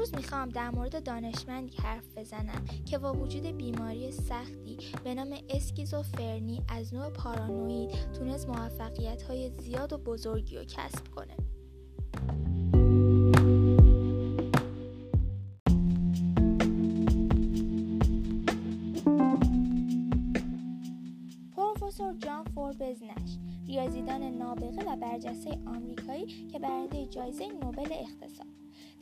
امروز می‌خوام در مورد دانشمندی حرف بزنم که با وجود بیماری سختی به نام اسکیزوفرنی از نوع پارانوید تونست موفقیت های زیاد و بزرگی رو کسب کنه. پروفسور جان فوربز نش ریاضیدان نابغه و برجسته آمریکایی که برنده جایزه نوبل اقتصاد.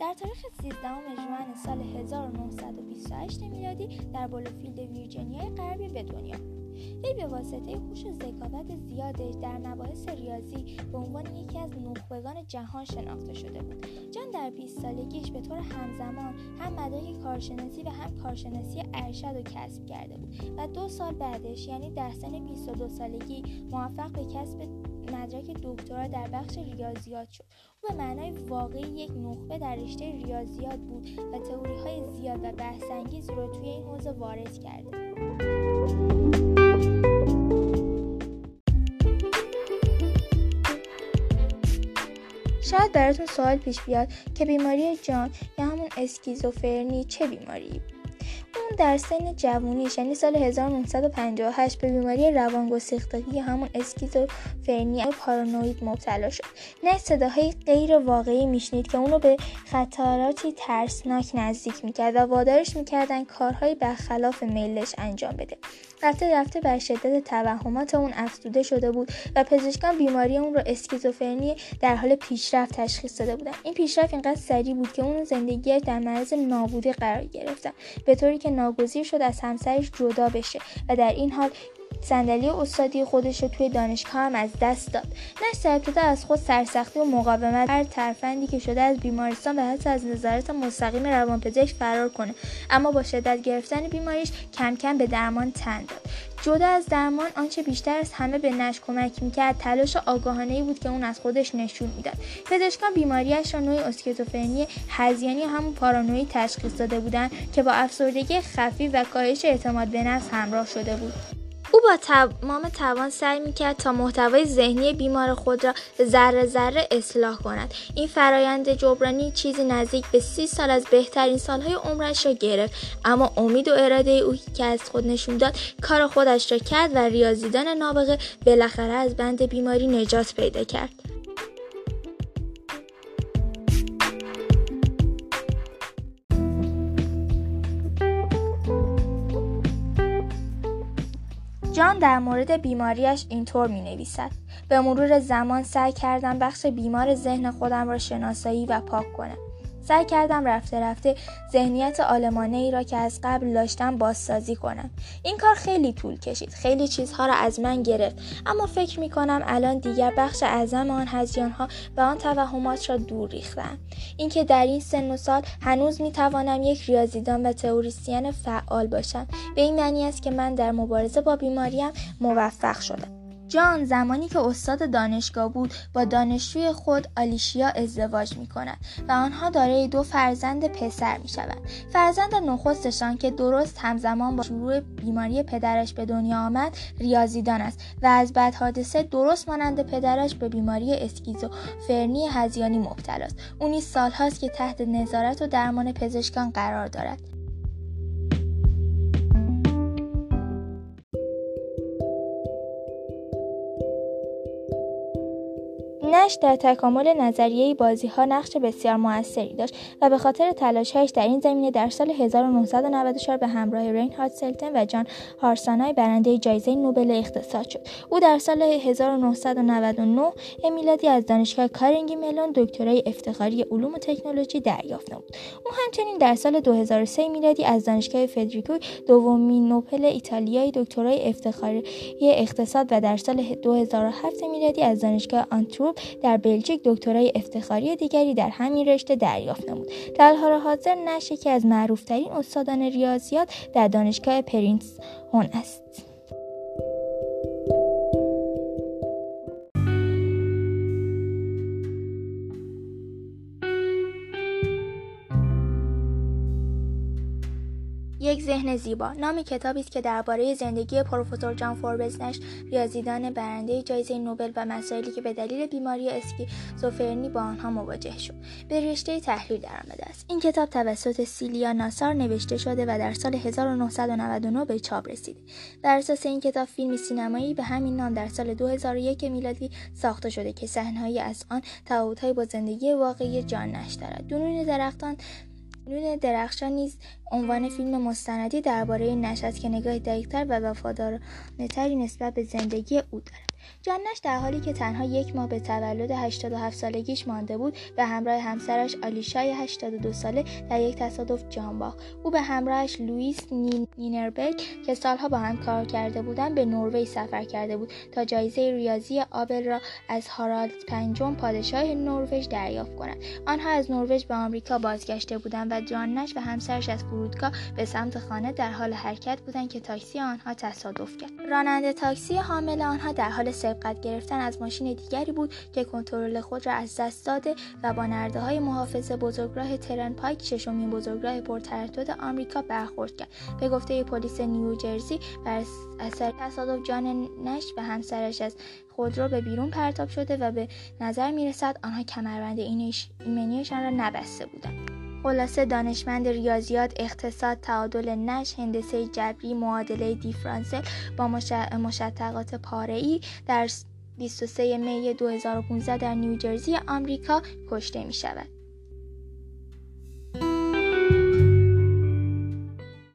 در تاریخ 13 ژوئن سال 1928 میلادی در بلوفیلد ویرجینیای غربی به دنیا وی به واسطه هوش و ذکاوت زیادش در مباحث ریاضی به عنوان یکی از نخبگان جهان شناخته شده بود. جان در 20 سالگیش به طور همزمان هم مدرک کارشناسی و هم کارشناسی ارشد و کسب کرده بود و دو سال بعدش یعنی در سن 22 سالگی موفق به کسب مدرک دکترا در بخش ریاضیات شد. او به معنای واقعی یک نخبه در رشته ریاضیات بود و تئوری های زیاد و بحثانگیز رو توی این حوزه وارد کرده شاید براتون سوال پیش بیاد که بیماری جان یا همون اسکیزوفرنی چه بیماری در سن جوونیش یعنی سال 1958 به بیماری روانگسیختگی همون اسکیزوفرنی پارانوید مبتلا شد. نه صداهای غیر واقعی میشنید که اونو به خطراتی ترسناک نزدیک می‌کرد و وادارش می‌کردن کارهای برخلاف میلش انجام بده. رفته رفته بر شدت توهمات اون افزوده شده بود و پزشکان بیماری اون رو اسکیزوفرنی در حال پیشرفت تشخیص داده بودن. این پیشرفت اینقدر سریع بود که اون زندگیش در معرض نابودی قرار گرفتن. به طوری که ناگزیر شد از همسرش جدا بشه و در این حال صندلی استادی خودش رو توی دانشگاه هم از دست داد. نه ابتدا از خود سرسختی و مقاومت هر ترفندی که شده از بیمارستان به حتی از نظارت مستقیم روانپزشک فرار کنه. اما با شدت گرفتن بیماریش کم کم به درمان تن داد. جدا از درمان آنچه بیشتر از همه به نش کمک می‌کرد تلاش آگاهانه ای بود که اون از خودش نشون می‌داد. پزشکان بیماریش را نوعی اسکیزوفرنی هزیانی همون پارانویی تشخیص داده بودند که با افسردگی خفیف و کاهش اعتماد به نفس همراه شده بود. او با تمام توان سعی می‌کرد تا محتوای ذهنی بیمار خود را ذره ذره اصلاح کند. این فرایند جبرانی چیزی نزدیک به سی سال از بهترین سالهای عمرش را گرفت. اما امید و اراده او که از خود نشون داد کار خودش را کرد و ریاضیدان نابغه بالاخره از بند بیماری نجات پیدا کرد. جان در مورد بیماریش اینطور می نویسد. به مرور زمان سعی کردم بخش بیمار ذهن خودم را شناسایی و پاک کنم. سعی کردم رفته رفته ذهنیت آلمانه ای را که از قبل داشتم بازسازی کنم. این کار خیلی طول کشید. خیلی چیزها را از من گرفت. اما فکر می کنم الان دیگر بخش اعظم آن هزیان ها و آن توهمات را دور ریختم. اینکه در این سن و سال هنوز می توانم یک ریاضیدان و تئوریسین فعال باشم به این معنی است که من در مبارزه با بیماریم موفق شدم. جان زمانی که استاد دانشگاه بود با دانشجوی خود آلیشیا ازدواج می کند و آنها دارای دو فرزند پسر می شوند. فرزند نخستشان که درست همزمان با شروع بیماری پدرش به دنیا آمد ریاضیدان است و از بعد حادثه درست مانند پدرش به بیماری اسکیزوفرنی هزیانی مبتلا است او نیز سالهاست که تحت نظارت و درمان پزشکان قرار دارد نش در تکامل نظریه بازی ها نقش بسیار موثری داشت و به خاطر تلاشهایش در این زمینه در سال 1994 به همراه رینهارد سلتن و جان هارسانای برنده جایزه نوبل اقتصاد شد. او در سال 1999 میلادی از دانشگاه کارنگی ملون دکترای افتخاری علوم و تکنولوژی دریافت نمود. او همچنین در سال 2003 میلادی از دانشگاه فدریکو دومین نوبل ایتالیایی دکترای افتخاری اقتصاد و در سال 2007 میلادی از دانشگاه آنتروپ در بلژیک دکترای افتخاری دیگری در همین رشته دریافت نمود. در حال حاضر نش یکی از معروفترین استادان ریاضیات در دانشگاه پرینس هون است. یک ذهن زیبا. نام کتابی است که درباره زندگی پروفسور جان فوربزنش ریاضیدان برنده جایزه نوبل و مسائلی که به دلیل بیماری اسکیزوفرنی با آنها مواجه شد. به رشته تحلیل درآمده است. این کتاب توسط سیلیا ناسار نوشته شده و در سال 1999 به چاپ رسیده. بر اساس این کتاب فیلمی سینمایی به همین نام در سال 2001 میلادی ساخته شده که صحنه‌ای از آن تفاوت‌هایی با زندگی واقعی جان نش دارد. درختان نون درخشان نیز عنوان فیلم مستندی درباره نش است که نگاه دقیقتر و وفادارانهتری نسبت به زندگی او دارد. جانش در حالی که تنها یک ماه به تولد 87 سالگیش مانده بود به همراه همسرش آلیشای 82 ساله در یک تصادف جان باخت. او به همراهش لوئیس نینربرگ که سالها با هم کار کرده بودند به نروژ سفر کرده بود تا جایزه ریاضی آبل را از هارالد پنجم پادشاه نروژ دریافت کنند آنها از نروژ به آمریکا بازگشته بودند و جانش و همسرش از فرودگاه به سمت خانه در حال حرکت بودند که تاکسی آنها تصادف کرد. راننده تاکسی حامل آنها در حال سبقت گرفتن از ماشین دیگری بود که کنترل خود را از دست داده و با نرده های محافظ بزرگراه ترن پایک ششمین بزرگراه پرتردد آمریکا برخورد کرد. به گفته پلیس نیوجرسی بر اثر تصادف جان نش و همسرش از خودرو به بیرون پرتاب شده و به نظر می رسد آنها کمربند ایمنیشان را نبسته بودند. خلاصه دانشمند ریاضیات اقتصاد تعادل نش هندسه جبری معادله دیفرانسل با مشتقات پاره‌ای در 23 می 2015 در نیوجرسی آمریکا کشته می شود.